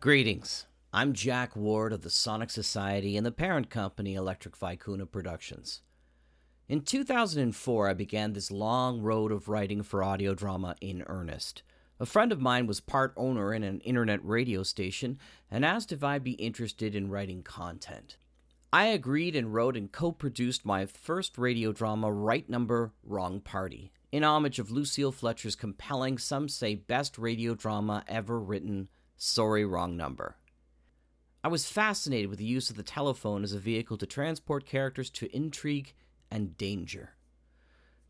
Greetings. I'm Jack Ward of the Sonic Society and the parent company Electric Vicuna Productions. In 2004, I began this long road of writing for audio drama in earnest. A friend of mine was part owner in an internet radio station and asked if I'd be interested in writing content. I agreed and wrote and co produced my first radio drama, Right Number, Wrong Party, in homage of Lucille Fletcher's compelling, some say best radio drama ever written, Sorry, Wrong Number. I was fascinated with the use of the telephone as a vehicle to transport characters to intrigue and danger.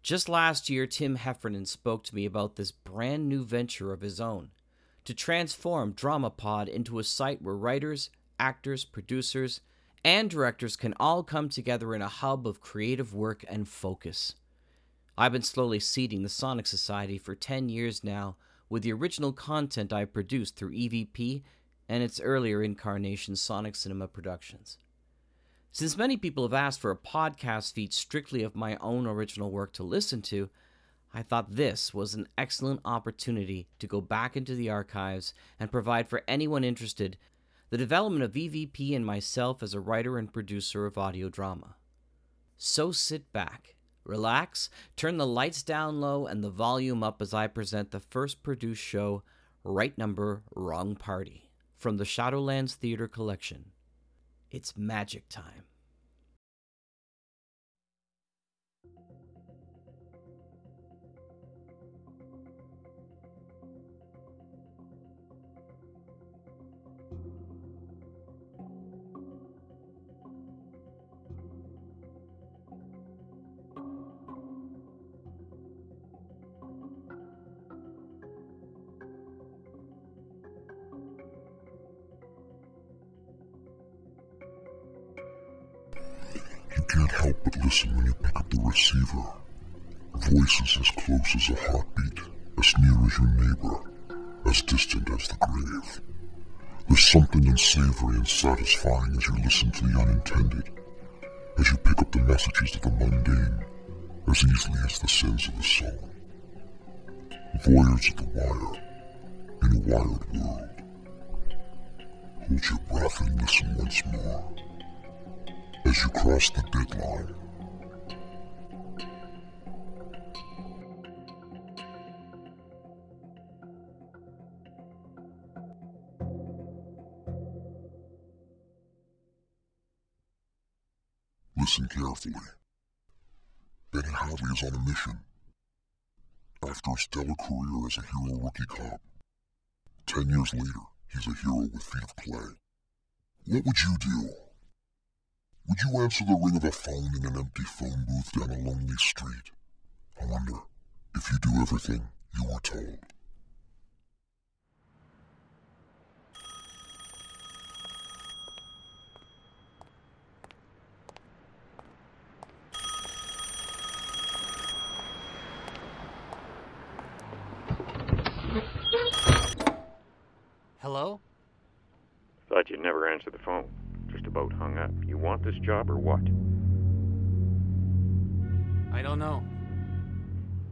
Just last year, Tim Heffernan spoke to me about this brand new venture of his own to transform DramaPod into a site where writers, actors, producers, and directors can all come together in a hub of creative work and focus. I've been slowly seeding the Sonic Society for 10 years now with the original content I produced through EVP and its earlier incarnation, Sonic Cinema Productions. Since many people have asked for a podcast feed strictly of my own original work to listen to, I thought this was an excellent opportunity to go back into the archives and provide for anyone interested the development of EVP and myself as a writer and producer of audio drama. So sit back, relax, turn the lights down low and the volume up as I present the first produced show, Right Number, Wrong Party, from the Shadowlands Theater Collection. It's magic time. Can't help but listen when you pick up the receiver. Voices as close as a heartbeat, as near as your neighbor, as distant as the grave. There's something unsavory and satisfying as you listen to the unintended, as you pick up the messages of the mundane, as easily as the sins of the soul. Voyeurs of the wire, in a wired world. Hold your breath and listen once more as you cross the deadline. Listen carefully. Benny Hadley is on a mission. After a stellar career as a hero rookie cop, ten years later, he's a hero with feet of clay. What would you do? Would you answer the ring of a phone in an empty phone booth down a lonely street? I wonder if you do everything you were told. Hello? Thought you'd never answer the phone. Just about hung up. You want this job or what? I don't know.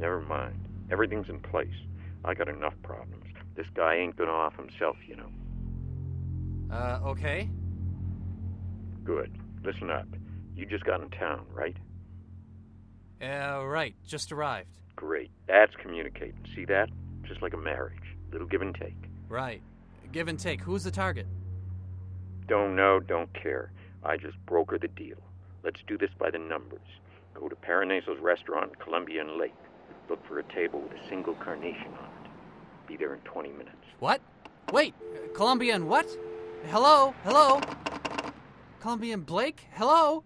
Never mind. Everything's in place. I got enough problems. This guy ain't gonna off himself, you know. Uh, okay. Good. Listen up. You just got in town, right? Uh, right. Just arrived. Great. That's communicating. See that? Just like a marriage. Little give and take. Right. Give and take. Who's the target? Don't know, don't care. I just broker the deal. Let's do this by the numbers. Go to Paranaso's restaurant, Columbia and Lake. Look for a table with a single carnation on it. Be there in 20 minutes. What? Wait. uh, Colombian what? Hello? Hello? Colombian Blake? Hello?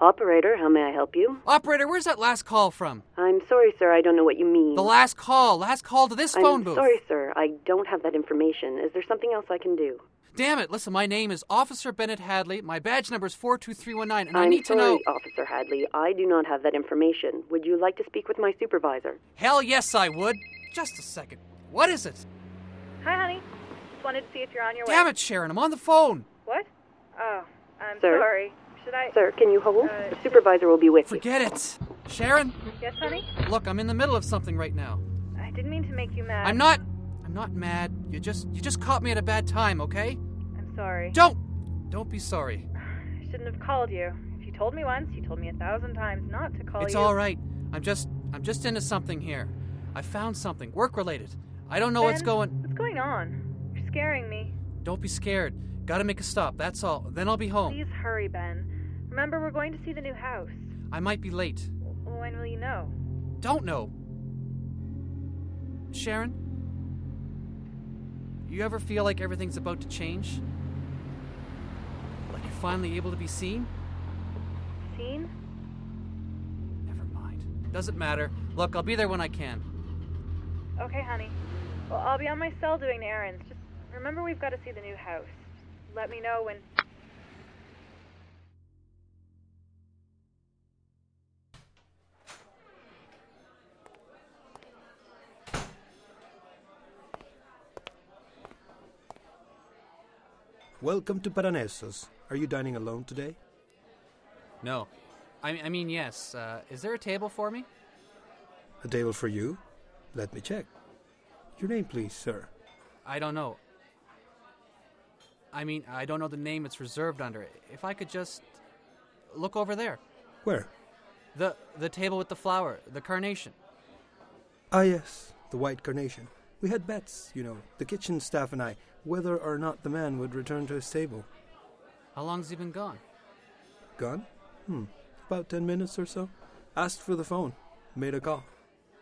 Operator, how may I help you? Operator, where's that last call from? I'm sorry, sir. I don't know what you mean. The last call. Last call to this I'm phone booth. sorry, sir. I don't have that information. Is there something else I can do? Damn it. Listen, my name is Officer Bennett Hadley. My badge number is 42319, and I I'm need sorry, to know. Officer Hadley. I do not have that information. Would you like to speak with my supervisor? Hell yes, I would. Just a second. What is it? Hi, honey. Just wanted to see if you're on your Damn way. Damn it, Sharon. I'm on the phone. What? Oh, I'm Sir? sorry. Should I? Sir, can you hold? Uh, the supervisor will be with you. Forget it. Sharon, Yes, honey. look, I'm in the middle of something right now. I didn't mean to make you mad. I'm not. I'm not mad. You just you just caught me at a bad time, okay? Sorry. Don't don't be sorry. I shouldn't have called you. If you told me once, you told me a thousand times not to call It's you. It's all right. I'm just I'm just into something here. I found something work related. I don't know what's Ben, going. What's going on? You're scaring me. Don't be scared. Got to make a stop. That's all. Then I'll be home. Please hurry, Ben. Remember, we're going to see the new house. I might be late. When will you know? Don't know. Sharon, you ever feel like everything's about to change? Finally able to be seen? Seen? Never mind. Doesn't matter. Look, I'll be there when I can. Okay, honey. Well, I'll be on my cell doing errands. Just remember, we've got to see the new house. Let me know when. Welcome to Paranesos. Are you dining alone today? No. I, I mean, yes. Uh, is there a table for me? A table for you? Let me check. Your name, please, sir. I don't know. I mean, I don't know the name it's reserved under. If I could just look over there. Where? The the table with the flower, the carnation. Ah, yes, the white carnation. We had bets, you know, the kitchen staff and I, whether or not the man would return to his table. How long's he been gone? Gone? Hmm, about ten minutes or so. Asked for the phone. Made a call.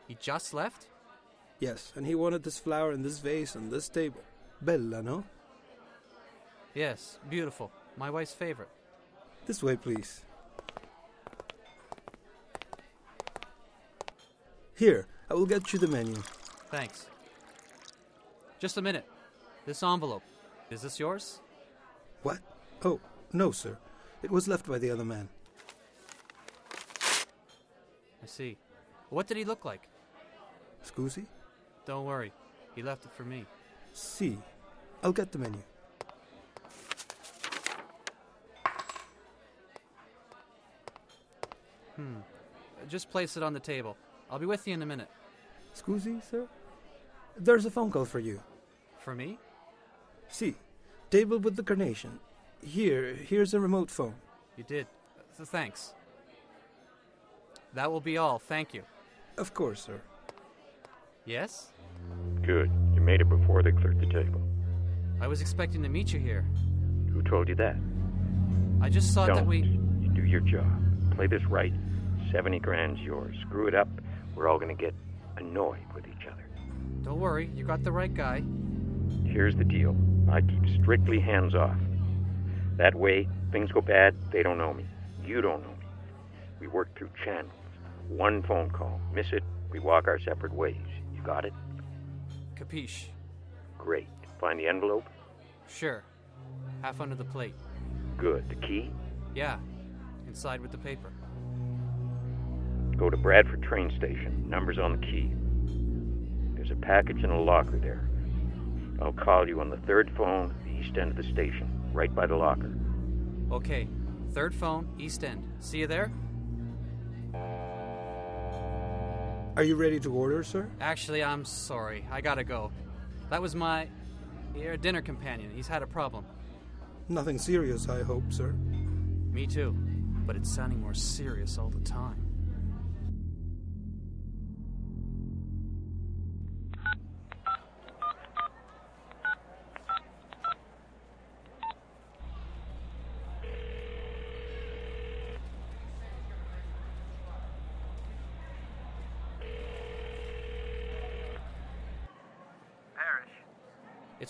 He just left? Yes, and he wanted this flower in this vase on this table. Bella, no? Yes, beautiful. My wife's favorite. This way, please. Here, I will get you the menu. Thanks. Just a minute. This envelope. Is this yours? What? Oh, no, sir. It was left by the other man. I see. What did he look like? Scusi? Don't worry. He left it for me. See. I'll get the menu. Hmm. Just place it on the table. I'll be with you in a minute. Scusi, sir? There's a phone call for you. For me? See. Table with the carnation. Here, here's a remote phone. You did. Th- thanks. That will be all. Thank you. Of course, sir. Yes? Good. You made it before they cleared the table. I was expecting to meet you here. Who told you that? I just thought Don't. that we. You do your job. Play this right. 70 grand's yours. Screw it up, we're all going to get annoyed with each other. Don't worry, you got the right guy. Here's the deal I keep strictly hands off. That way, things go bad, they don't know me. You don't know me. We work through channels. One phone call. Miss it, we walk our separate ways. You got it? Capiche. Great. Find the envelope? Sure. Half under the plate. Good. The key? Yeah. Inside with the paper. Go to Bradford train station. Number's on the key. There's a package in a locker there. I'll call you on the third phone, east end of the station, right by the locker. Okay. Third phone, East End. See you there? Are you ready to order, sir? Actually, I'm sorry. I gotta go. That was my your dinner companion. He's had a problem. Nothing serious, I hope, sir. Me too. But it's sounding more serious all the time.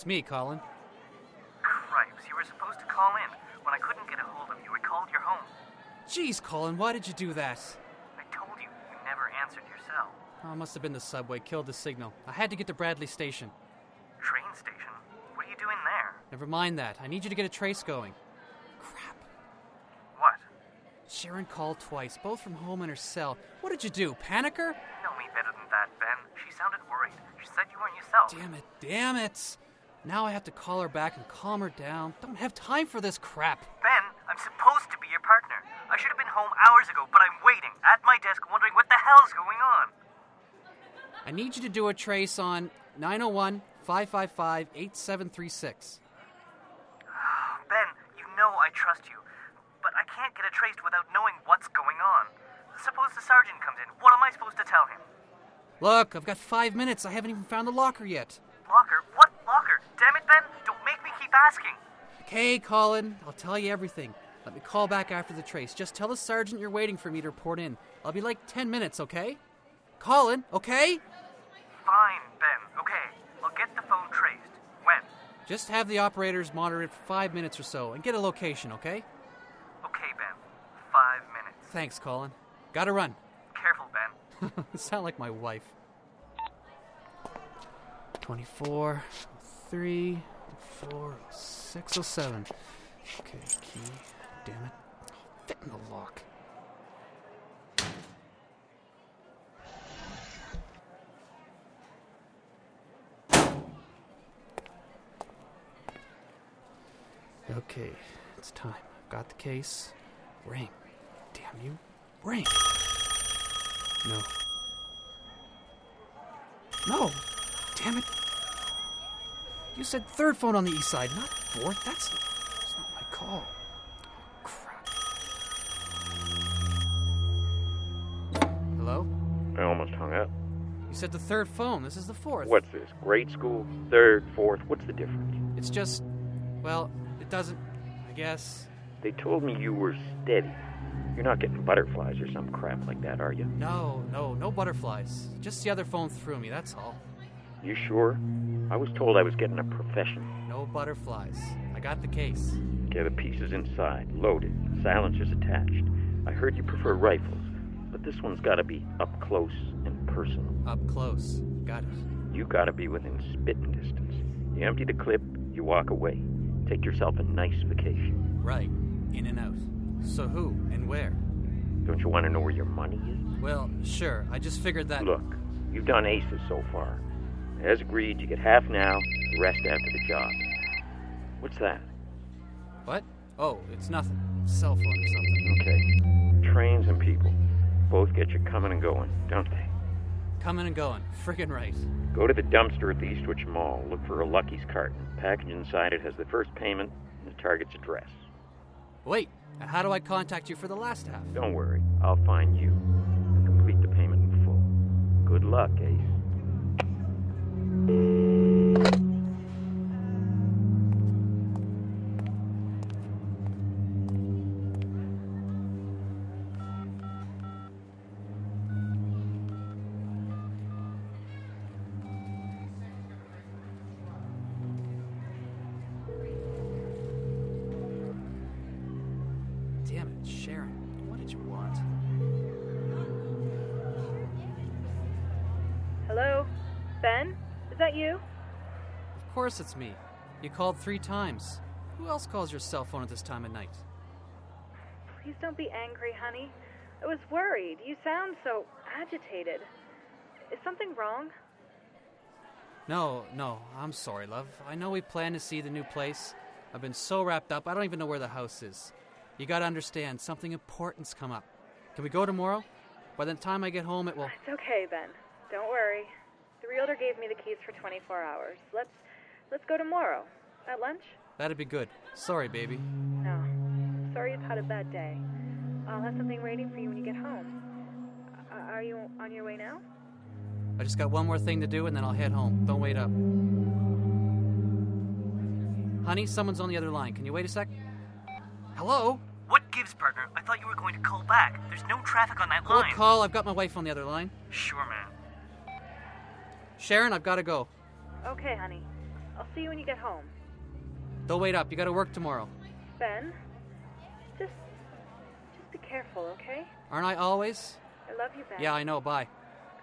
Me, Colin. Cripes, you were supposed to call in. When I couldn't get a hold of you, I called your home. Jeez, Colin, why did you do that? I told you, you never answered your cell. Oh, it must have been the subway. Killed the signal. I had to get to Bradley Station. Train station? What are you doing there? Never mind that. I need you to get a trace going. Crap. What? Sharon called twice, both from home and her cell. What did you do? Panic her? You know me better than that, Ben. She sounded worried. She said you weren't yourself. Damn it, damn it. Now I have to call her back and calm her down. Don't have time for this crap. Ben, I'm supposed to be your partner. I should have been home hours ago, but I'm waiting at my desk wondering what the hell's going on. I need you to do a trace on 901 555 8736. Ben, you know I trust you, but I can't get it traced without knowing what's going on. Suppose the sergeant comes in. What am I supposed to tell him? Look, I've got five minutes. I haven't even found the locker yet. Locker? What Ben! Don't make me keep asking. Okay, Colin, I'll tell you everything. Let me call back after the trace. Just tell the sergeant you're waiting for me to report in. I'll be like 10 minutes, okay? Colin, okay? Fine, Ben. Okay, I'll get the phone traced. When? Just have the operators monitor it for five minutes or so and get a location, okay? Okay, Ben. Five minutes. Thanks, Colin. Gotta run. Careful, Ben. Sound like my wife. 24, 3, 4, 6, 07. Okay, key. Damn it. Fit in the lock. Okay, it's time. I've Got the case. Ring. Damn you. Ring. No. No! Damn it. You said third phone on the east side, not fourth. That's, that's not my call. Crap. Hello? I almost hung up. You said the third phone. This is the fourth. What's this? Grade school? Third, fourth? What's the difference? It's just, well, it doesn't, I guess. They told me you were steady. You're not getting butterflies or some crap like that, are you? No, no, no butterflies. Just the other phone threw me, that's all. You sure? I was told I was getting a profession. No butterflies. I got the case. Okay, the pieces inside, loaded, silencers attached. I heard you prefer rifles, but this one's gotta be up close and personal. Up close. Got it. You gotta be within spitting distance. You empty the clip, you walk away. Take yourself a nice vacation. Right. In and out. So who and where? Don't you want to know where your money is? Well, sure. I just figured that. Look, you've done aces so far. As agreed, you get half now, the rest after the job. What's that? What? Oh, it's nothing. Cell phone or something. Okay. Trains and people. Both get you coming and going, don't they? Coming and going. Friggin' right. Go to the dumpster at the Eastwich Mall. Look for a Lucky's carton. Package inside it has the first payment and the target's address. Wait, how do I contact you for the last half? Don't worry, I'll find you and complete the payment in full. Good luck, Ace. Course it's me. You called three times. Who else calls your cell phone at this time of night? Please don't be angry, honey. I was worried. You sound so agitated. Is something wrong? No, no, I'm sorry, love. I know we plan to see the new place. I've been so wrapped up, I don't even know where the house is. You gotta understand, something important's come up. Can we go tomorrow? By the time I get home, it will. It's okay, Ben. Don't worry. The realtor gave me the keys for 24 hours. Let's let's go tomorrow. At lunch? That'd be good. Sorry, baby. No. Sorry you've had a bad day. I'll have something waiting for you when you get home. Uh, are you on your way now? I just got one more thing to do and then I'll head home. Don't wait up. Honey, someone's on the other line. Can you wait a sec? Hello? What gives, partner? I thought you were going to call back. There's no traffic on that Hold line. call. I've got my wife on the other line. Sure, man. Sharon, I've gotta go. Okay, honey. I'll see you when you get home. Don't wait up. You gotta work tomorrow. Ben, just just be careful, okay? Aren't I always? I love you, Ben. Yeah, I know. Bye.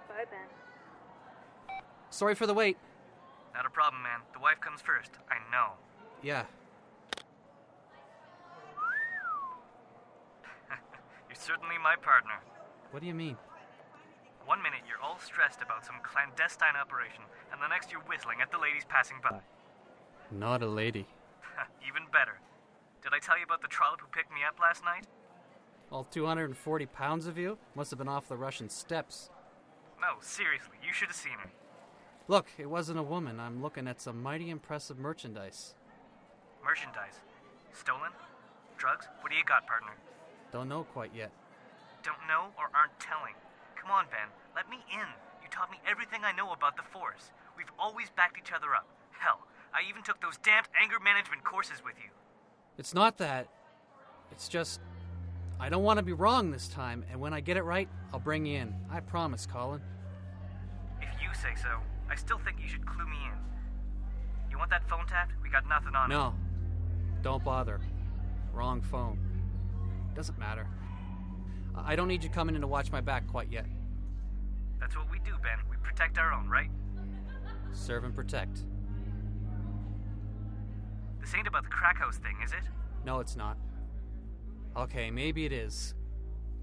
Bye, Ben. Sorry for the wait. Not a problem, man. The wife comes first. I know. Yeah. You're certainly my partner. What do you mean? One minute you're all stressed about some clandestine operation, and the next you're whistling at the ladies passing by. Not a lady. Even better. Did I tell you about the trollop who picked me up last night? All 240 pounds of you? Must have been off the Russian steppes. No, seriously, you should have seen her. Look, it wasn't a woman. I'm looking at some mighty impressive merchandise. Merchandise. Stolen? Drugs? What do you got, partner? Don't know quite yet. Don't know or aren't telling. Come on, Ben. Let me in. You taught me everything I know about the Force. We've always backed each other up. Hell, I even took those damned anger management courses with you. It's not that. It's just. I don't want to be wrong this time, and when I get it right, I'll bring you in. I promise, Colin. If you say so, I still think you should clue me in. You want that phone tapped? We got nothing on it. No. Don't bother. Wrong phone. Doesn't matter. I don't need you coming in to watch my back quite yet. That's what we do, Ben. We protect our own, right? Serve and protect. This ain't about the crack house thing, is it? No, it's not. Okay, maybe it is.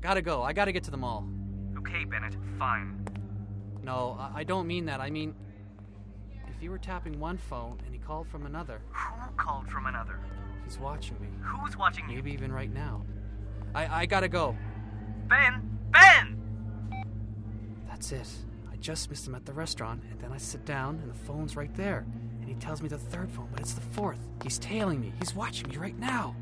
Gotta go. I gotta get to the mall. Okay, Bennett, fine. No, I, I don't mean that. I mean, if you were tapping one phone and he called from another, Who called from another? he's watching me. Who's watching you? Maybe even right now. I, I gotta go. Ben! Ben! That's it. Just missed him at the restaurant, and then I sit down, and the phone's right there. And he tells me the third phone, but it's the fourth. He's tailing me. He's watching me right now.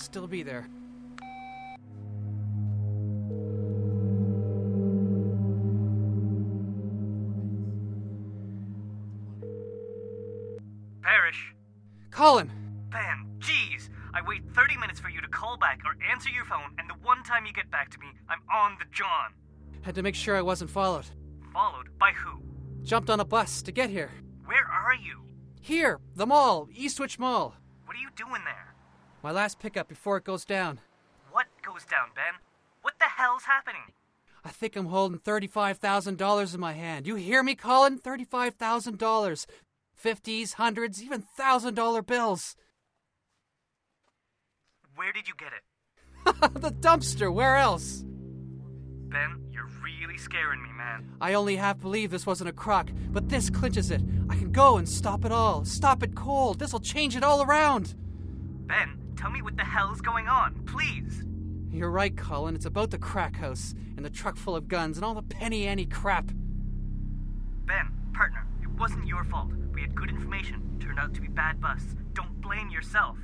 Still be there. Parrish. Colin! Ben, jeez. I wait 30 minutes for you to call back or answer your phone, and the one time you get back to me, I'm on the John. Had to make sure I wasn't followed. Followed by who? Jumped on a bus to get here. Where are you? Here, the mall, Eastwich Mall. What are you doing there? My last pickup before it goes down. What goes down, Ben? What the hell's happening? I think I'm holding $35,000 in my hand. You hear me, Colin? $35,000. 50s, hundreds, even $1,000 bills. Where did you get it? the dumpster, where else? Ben, you're really scaring me, man. I only half believe this wasn't a crock, but this clinches it. I can go and stop it all. Stop it cold. This'll change it all around. Ben, tell me what the hell's going on, please. You're right, Colin. It's about the crack house and the truck full of guns and all the penny ante crap. Ben, partner, it wasn't your fault. We had good information. Turned out to be bad busts. Don't blame yourself.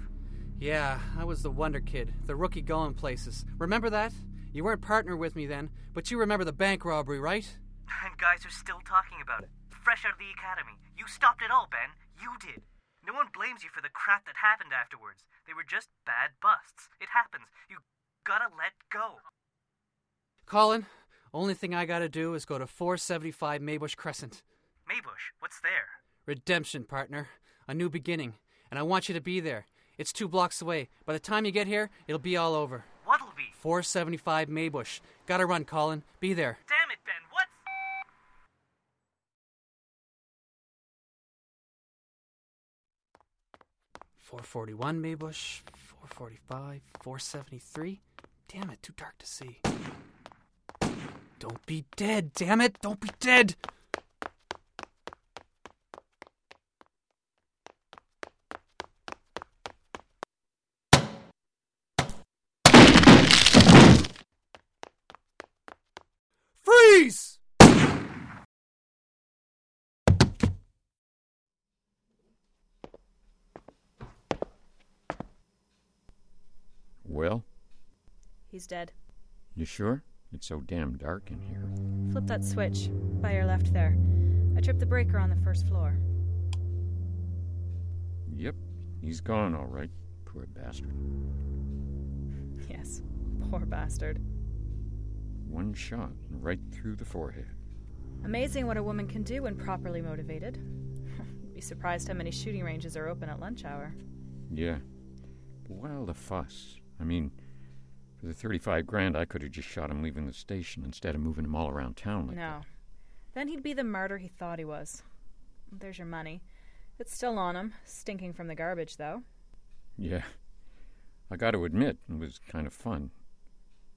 Yeah, I was the wonder kid, the rookie going places. Remember that? You weren't partner with me then, but you remember the bank robbery, right? And guys are still talking about it. Fresh out of the academy. You stopped it all, Ben. You did. No one blames you for the crap that happened afterwards. They were just bad busts. It happens. You gotta let go. Colin, only thing I gotta do is go to 475 Maybush Crescent. Maybush, what's there? Redemption, partner. A new beginning. And I want you to be there. It's two blocks away. By the time you get here, it'll be all over. What'll be? 475 Maybush. Gotta run, Colin. Be there. Damn it, Ben. What? Four forty one Maybush, four forty five, four seventy three. Damn it, too dark to see. Don't be dead, damn it! Don't be dead! Freeze! Well, He's dead. you sure? It's so damn dark in here. Flip that switch. By your left there. I tripped the breaker on the first floor. Yep, he's gone all right. Poor bastard. Yes. Poor bastard. One shot right through the forehead. Amazing what a woman can do when properly motivated. Be surprised how many shooting ranges are open at lunch hour. Yeah. Why all the fuss? I mean, for the 35 grand, I could have just shot him leaving the station instead of moving him all around town like no. Then he'd be the martyr he thought he was. There's your money. It's still on him, stinking from the garbage, though. Yeah. I got to admit, it was kind of fun.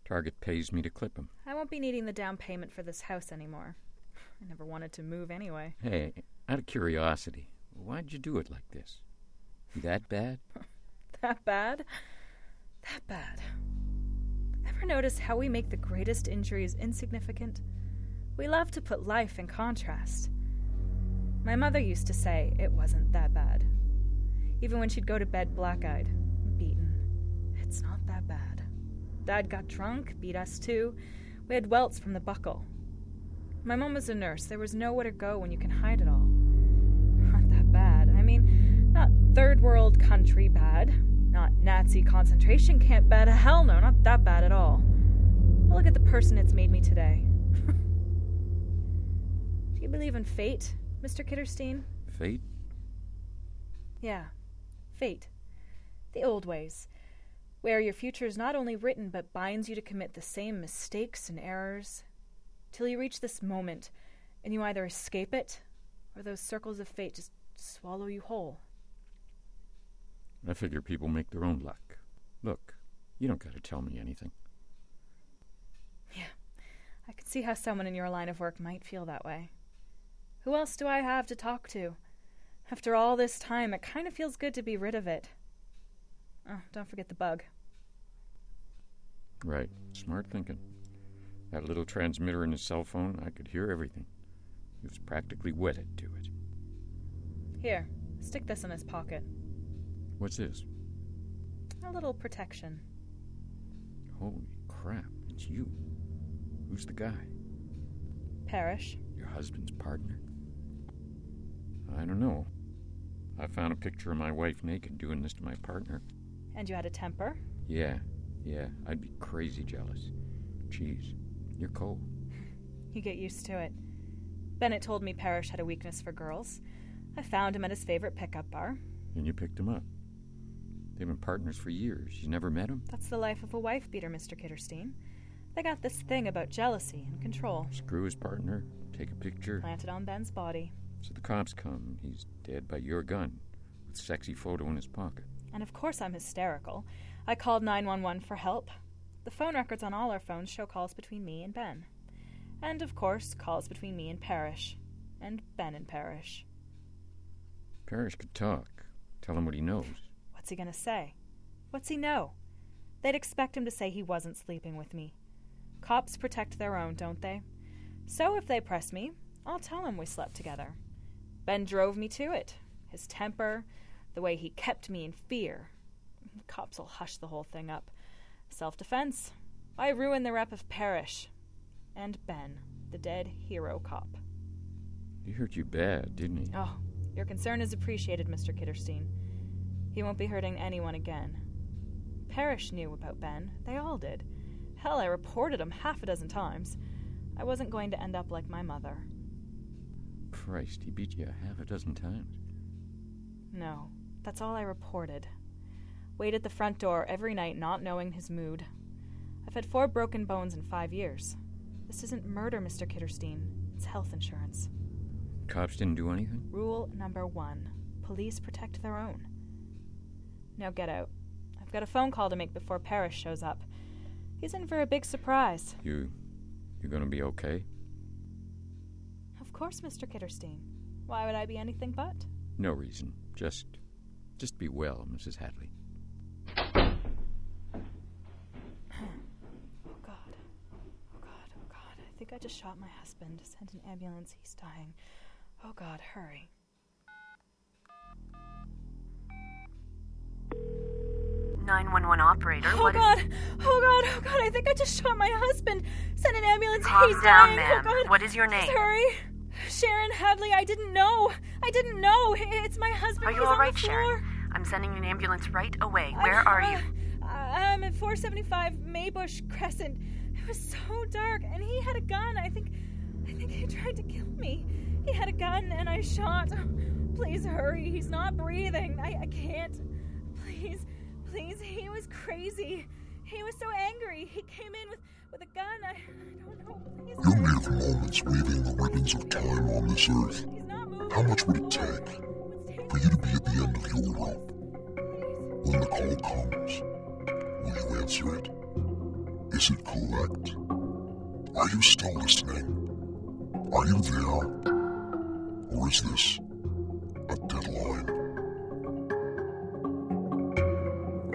Target pays me to clip him. I won't be needing the down payment for this house anymore. I never wanted to move anyway. Hey, out of curiosity, why'd you do it like this? That bad? that bad? That bad. Ever notice how we make the greatest injuries insignificant? We love to put life in contrast. My mother used to say it wasn't that bad. Even when she'd go to bed black eyed, beaten. It's not that bad. Dad got drunk, beat us too. We had welts from the buckle. My mom was a nurse. There was nowhere to go when you can hide it all. Not that bad. I mean, not third world country bad. Not Nazi concentration camp bad. Hell no, not that bad at all. look at the person it's made me today. Do you believe in fate, Mr. Kitterstein? Fate? Yeah, fate. The old ways, where your future is not only written but binds you to commit the same mistakes and errors till you reach this moment and you either escape it or those circles of fate just swallow you whole. I figure people make their own luck. Look, you don't got to tell me anything. Yeah, I can see how someone in your line of work might feel that way. Who else do I have to talk to? After all this time, it kind of feels good to be rid of it. Oh, don't forget the bug. Right. Smart thinking. That little transmitter in his cell phone, I could hear everything. He was practically wedded to it. Here, stick this in his pocket. What's this? A little protection. Holy crap, it's you. Who's the guy? Parrish. Your husband's partner? I don't know. I found a picture of my wife naked doing this to my partner. And you had a temper? Yeah, yeah. I'd be crazy jealous. Jeez, you're cold. You get used to it. Bennett told me Parrish had a weakness for girls. I found him at his favorite pickup bar. And you picked him up. They've been partners for years. You never met him? That's the life of a wife beater, Mr. Kitterstein. They got this thing about jealousy and control. Screw his partner, take a picture. Plant it on Ben's body. So the cops come. He's dead by your gun, with sexy photo in his pocket. And of course I'm hysterical. I called 911 for help. The phone records on all our phones show calls between me and Ben. And of course, calls between me and Parrish. And Ben and Parrish. Parrish could talk. Tell him what he knows. What's he going to say? What's he know? They'd expect him to say he wasn't sleeping with me. Cops protect their own, don't they? So if they press me, I'll tell him we slept together. Ben drove me to it. His temper, the way he kept me in fear. Cops'll hush the whole thing up. Self defense. I ruin the rep of Parrish. And Ben, the dead hero cop. He hurt you bad, didn't he? Oh, your concern is appreciated, Mr. Kitterstein. He won't be hurting anyone again. Parrish knew about Ben. They all did. Hell, I reported him half a dozen times. I wasn't going to end up like my mother. Christ, he beat you half a dozen times. No, that's all I reported. Wait at the front door every night, not knowing his mood. I've had four broken bones in five years. This isn't murder, Mr. Kitterstein. It's health insurance. Cops didn't do anything? Rule number one police protect their own. Now get out. I've got a phone call to make before Parrish shows up. He's in for a big surprise. You. you're gonna be okay? Of course, Mr. Kitterstein. Why would I be anything but? No reason. Just. just be well, Mrs. Hadley. oh, God. Oh, God. Oh, God. I think I just shot my husband. Send an ambulance. He's dying. Oh, God. Hurry. 911 operator. Oh what God! Is... Oh God! Oh God! I think I just shot my husband. Send an ambulance. Calm He's down, dying. ma'am. Oh God! What is your name? Just hurry. Sharon Hadley. I didn't know. I didn't know. It's my husband. Are you all right. Sharon? I'm sending an ambulance right away. I'm- Where are uh, you? I'm at 475 Maybush Crescent. It was so dark, and he had a gun. I think, I think he tried to kill me. He had a gun, and I shot. Please hurry. He's not breathing. I, I can't. Please, please, he was crazy. He was so angry. He came in with, with a gun. I, I don't know. Please. Your mere moments weaving the ribbons of time on this earth. How much would it take for you to be at the end of your rope? When the call comes, will you answer it? Is it collect? Are you still listening? Are you there? Or is this a deadline?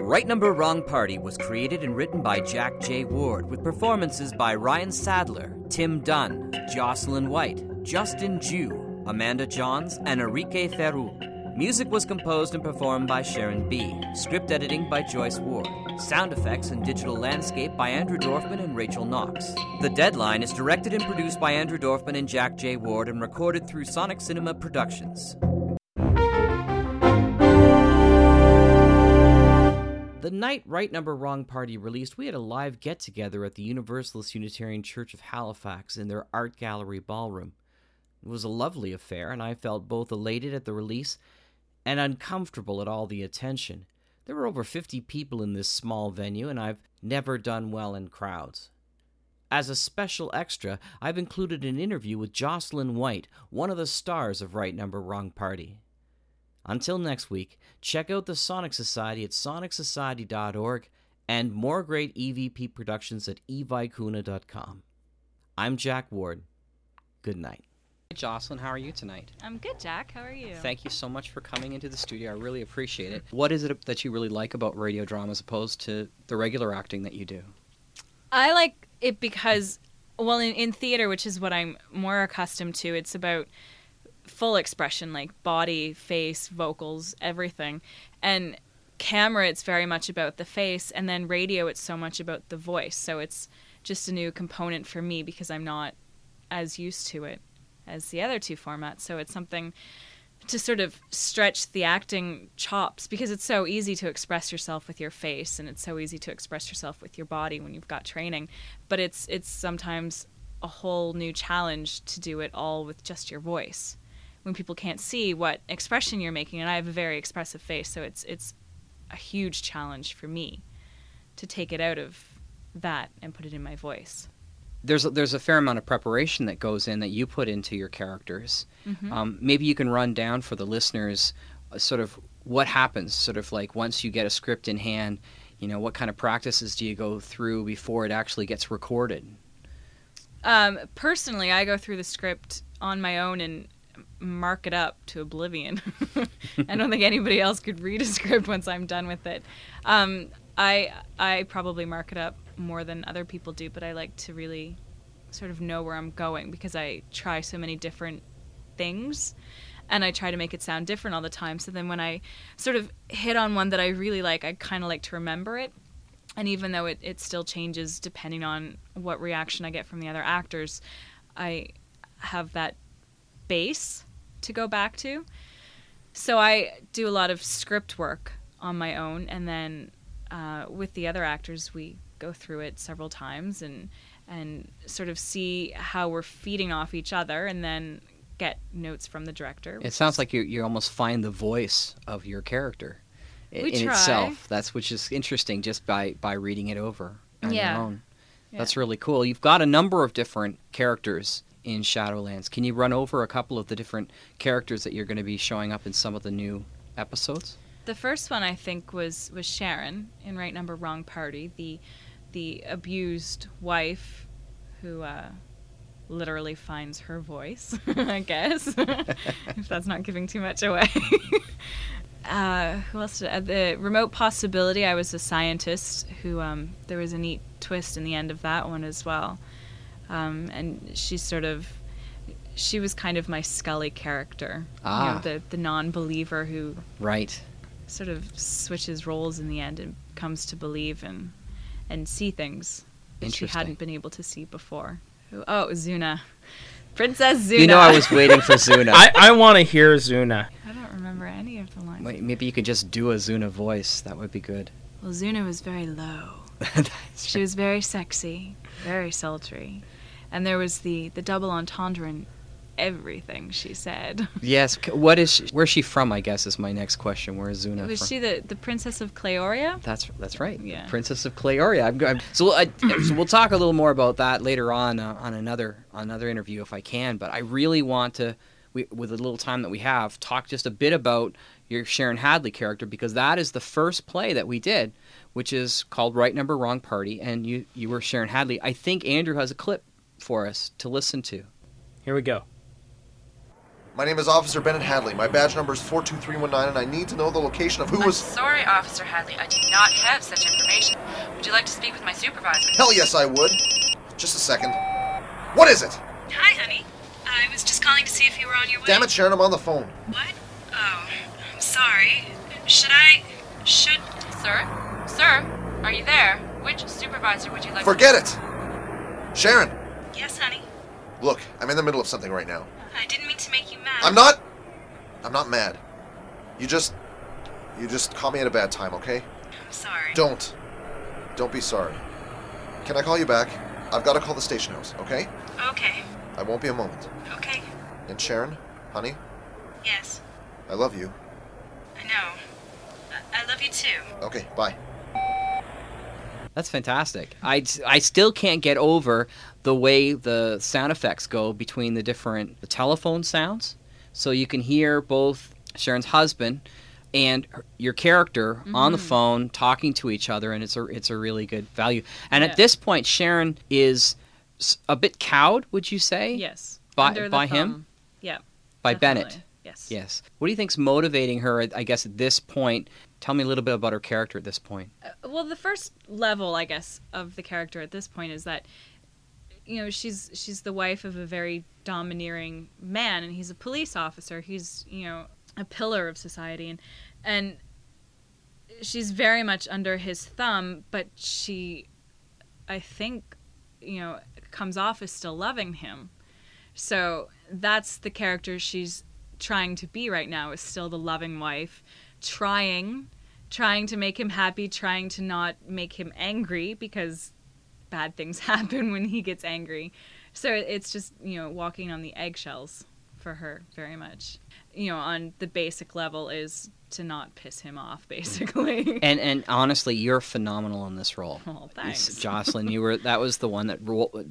Right Number Wrong Party was created and written by Jack J. Ward, with performances by Ryan Sadler, Tim Dunn, Jocelyn White, Justin Jew, Amanda Johns, and Enrique Ferru. Music was composed and performed by Sharon B. Script editing by Joyce Ward. Sound effects and digital landscape by Andrew Dorfman and Rachel Knox. The Deadline is directed and produced by Andrew Dorfman and Jack J. Ward and recorded through Sonic Cinema Productions. The night Right Number Wrong Party released, we had a live get together at the Universalist Unitarian Church of Halifax in their art gallery ballroom. It was a lovely affair, and I felt both elated at the release and uncomfortable at all the attention. There were over 50 people in this small venue, and I've never done well in crowds. As a special extra, I've included an interview with Jocelyn White, one of the stars of Right Number Wrong Party. Until next week, check out the Sonic Society at sonicsociety.org and more great EVP productions at evicuna.com. I'm Jack Ward. Good night. Jocelyn, how are you tonight? I'm good, Jack. How are you? Thank you so much for coming into the studio. I really appreciate it. What is it that you really like about radio drama as opposed to the regular acting that you do? I like it because, well, in, in theater, which is what I'm more accustomed to, it's about full expression, like body, face, vocals, everything. And camera, it's very much about the face. And then radio, it's so much about the voice. So it's just a new component for me because I'm not as used to it as the other two formats. So it's something to sort of stretch the acting chops because it's so easy to express yourself with your face and it's so easy to express yourself with your body when you've got training but it's it's sometimes a whole new challenge to do it all with just your voice when people can't see what expression you're making and I have a very expressive face so it's it's a huge challenge for me to take it out of that and put it in my voice there's a, there's a fair amount of preparation that goes in that you put into your characters. Mhm. Um, maybe you can run down for the listeners, uh, sort of what happens, sort of like once you get a script in hand. You know, what kind of practices do you go through before it actually gets recorded? Um, personally, I go through the script on my own and mark it up to oblivion. I don't think anybody else could read a script once I'm done with it. Um, I I probably mark it up more than other people do, but I like to really sort of know where I'm going because I try so many different things and I try to make it sound different all the time. So then when I sort of hit on one that I really like, I kind of like to remember it. And even though it, it still changes depending on what reaction I get from the other actors, I have that base to go back to. So I do a lot of script work on my own, and then uh, with the other actors, we go through it several times and and sort of see how we're feeding off each other, and then get notes from the director. It sounds like you you almost find the voice of your character We in try. itself. That's which is interesting just by by reading it over on Yeah. your own. Yeah. That's really cool. You've got a number of different characters in Shadowlands. Can you run over a couple of the different characters that you're going to be showing up in some of the new episodes? The first one I think was was Sharon in Right Number Wrong Party, the the abused wife who uh, literally finds her voice. I guess if that's not giving too much away. uh, who else? Did, uh, the remote possibility. I was a scientist who um, there was a neat twist in the end of that one as well, um, and she sort of. She was kind of my Scully character, you Ah. know, the the non-believer who Right. sort of switches roles in the end and comes to believe and and see things that she hadn't been able to see before. Oh, it was Zuna, Princess Zuna. You know I was waiting for Zuna. I, I want to hear Zuna. I don't remember any of the lines. Wait, maybe you could just do a Zuna voice. That would be good. Well, Zuna was very low. she was very sexy, very sultry, and there was the the double entendre in everything she said. Yes. What is? She, where's she from? I guess is my next question. Where is Zuna Was from? she the, the princess of Cleoria? That's that's right. Yeah. Princess of Cleoria. I'm, I'm, so, we'll, I, so we'll talk a little more about that later on uh, on another on another interview if I can. But I really want to, we, with the little time that we have, talk just a bit about your Sharon Hadley character because that is the first play that we did, which is called Right Number Wrong Party, and you you were Sharon Hadley. I think Andrew has a clip for us to listen to. Here we go. My name is Officer Bennett Hadley. My badge number is 42319, and I need to know the location of who I'm was. sorry, Officer Hadley. I do not have such information. Would you like to speak with my supervisor? Hell yes, I would. Just a second. What is it? Hi, honey. I was just calling to see if you were on your way. Damn it, Sharon, I'm on the phone. What? Oh, I'm sorry. Should I. Should. Sir? Sir? Are you there? Which supervisor would you like Forget it! Sharon, Yes, honey. look, I'm in the middle of something right now. I didn't mean to make you mad. I'm not. I'm not mad. You just. You just caught me at a bad time, okay? I'm sorry. Don't. Don't be sorry. Can I call you back? I've got to call the station house, okay? Okay. I won't be a moment. Okay. And Sharon, honey, Yes. I love you. I know. I, I love you too. Okay, bye. That's fantastic. I, I still can't get over the way the sound effects go between the different the telephone sounds. So you can hear both Sharon's husband and her- your character on the Mhm. phone talking to each other, and it's a it's a really good value. And Yeah. at this point, Sharon is a bit cowed, would you say? Yes. By Under the by him. Yeah. by definitely. Bennett. Yes. Yes. What do you think's motivating her? I guess at this point. Tell me a little bit about her character at this point. Uh, well, the first level, I guess, of the character at this point is that you know she's she's the wife of a very domineering man, and he's a police officer. He's you know a pillar of society, and and she's very much under his thumb, but she, I think, you know, comes off as still loving him. So that's the character she's trying to be right now is still the loving wife, trying trying to make him happy, trying to not make him angry because bad things happen when he gets angry. So it's just, you know, walking on the eggshells for her very much. You know, on the basic level is to not piss him off basically. And and honestly, you're phenomenal in this role. Oh, thanks. Jocelyn. You were that was the one that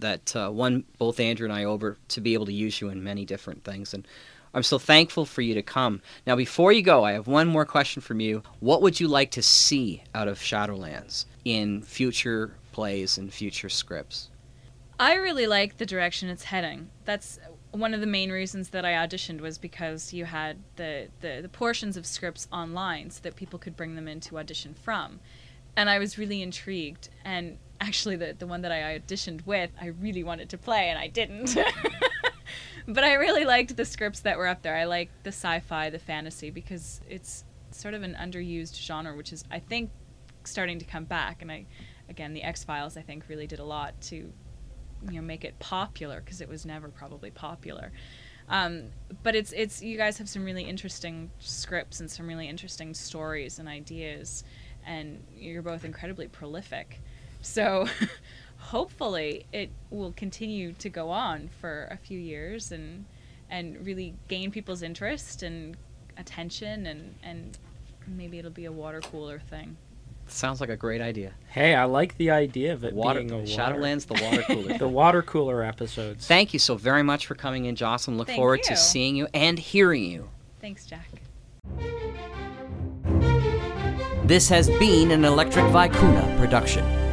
that uh, won both Andrew and I over to be able to use you in many different things, and I'm so thankful for you to come. Now, before you go, I have one more question from you. What would you like to see out of Shadowlands in future plays and future scripts? I really like the direction it's heading. That's one of the main reasons that I auditioned was because you had the, the, the portions of scripts online so that people could bring them in to audition from. And I was really intrigued. And actually, the, the one that I auditioned with, I really wanted to play, and I didn't. but I really liked the scripts that were up there. I like the sci fi, the fantasy, because it's sort of an underused genre, which is, I think, starting to come back. And I, again, the X Files, I think, really did a lot to you know make it popular because it was never probably popular um, but it's it's you guys have some really interesting scripts and some really interesting stories and ideas and you're both incredibly prolific so hopefully it will continue to go on for a few years and and really gain people's interest and attention and and maybe it'll be a water cooler thing Sounds like a great idea. Hey, I like the idea of it Water- being a water, Shadowlands, the water cooler. the water cooler episodes. Thank you so very much for coming in, Jocelyn. Look Thank forward you. to seeing you and hearing you. thanks jack This has been an Electric Vicuna production.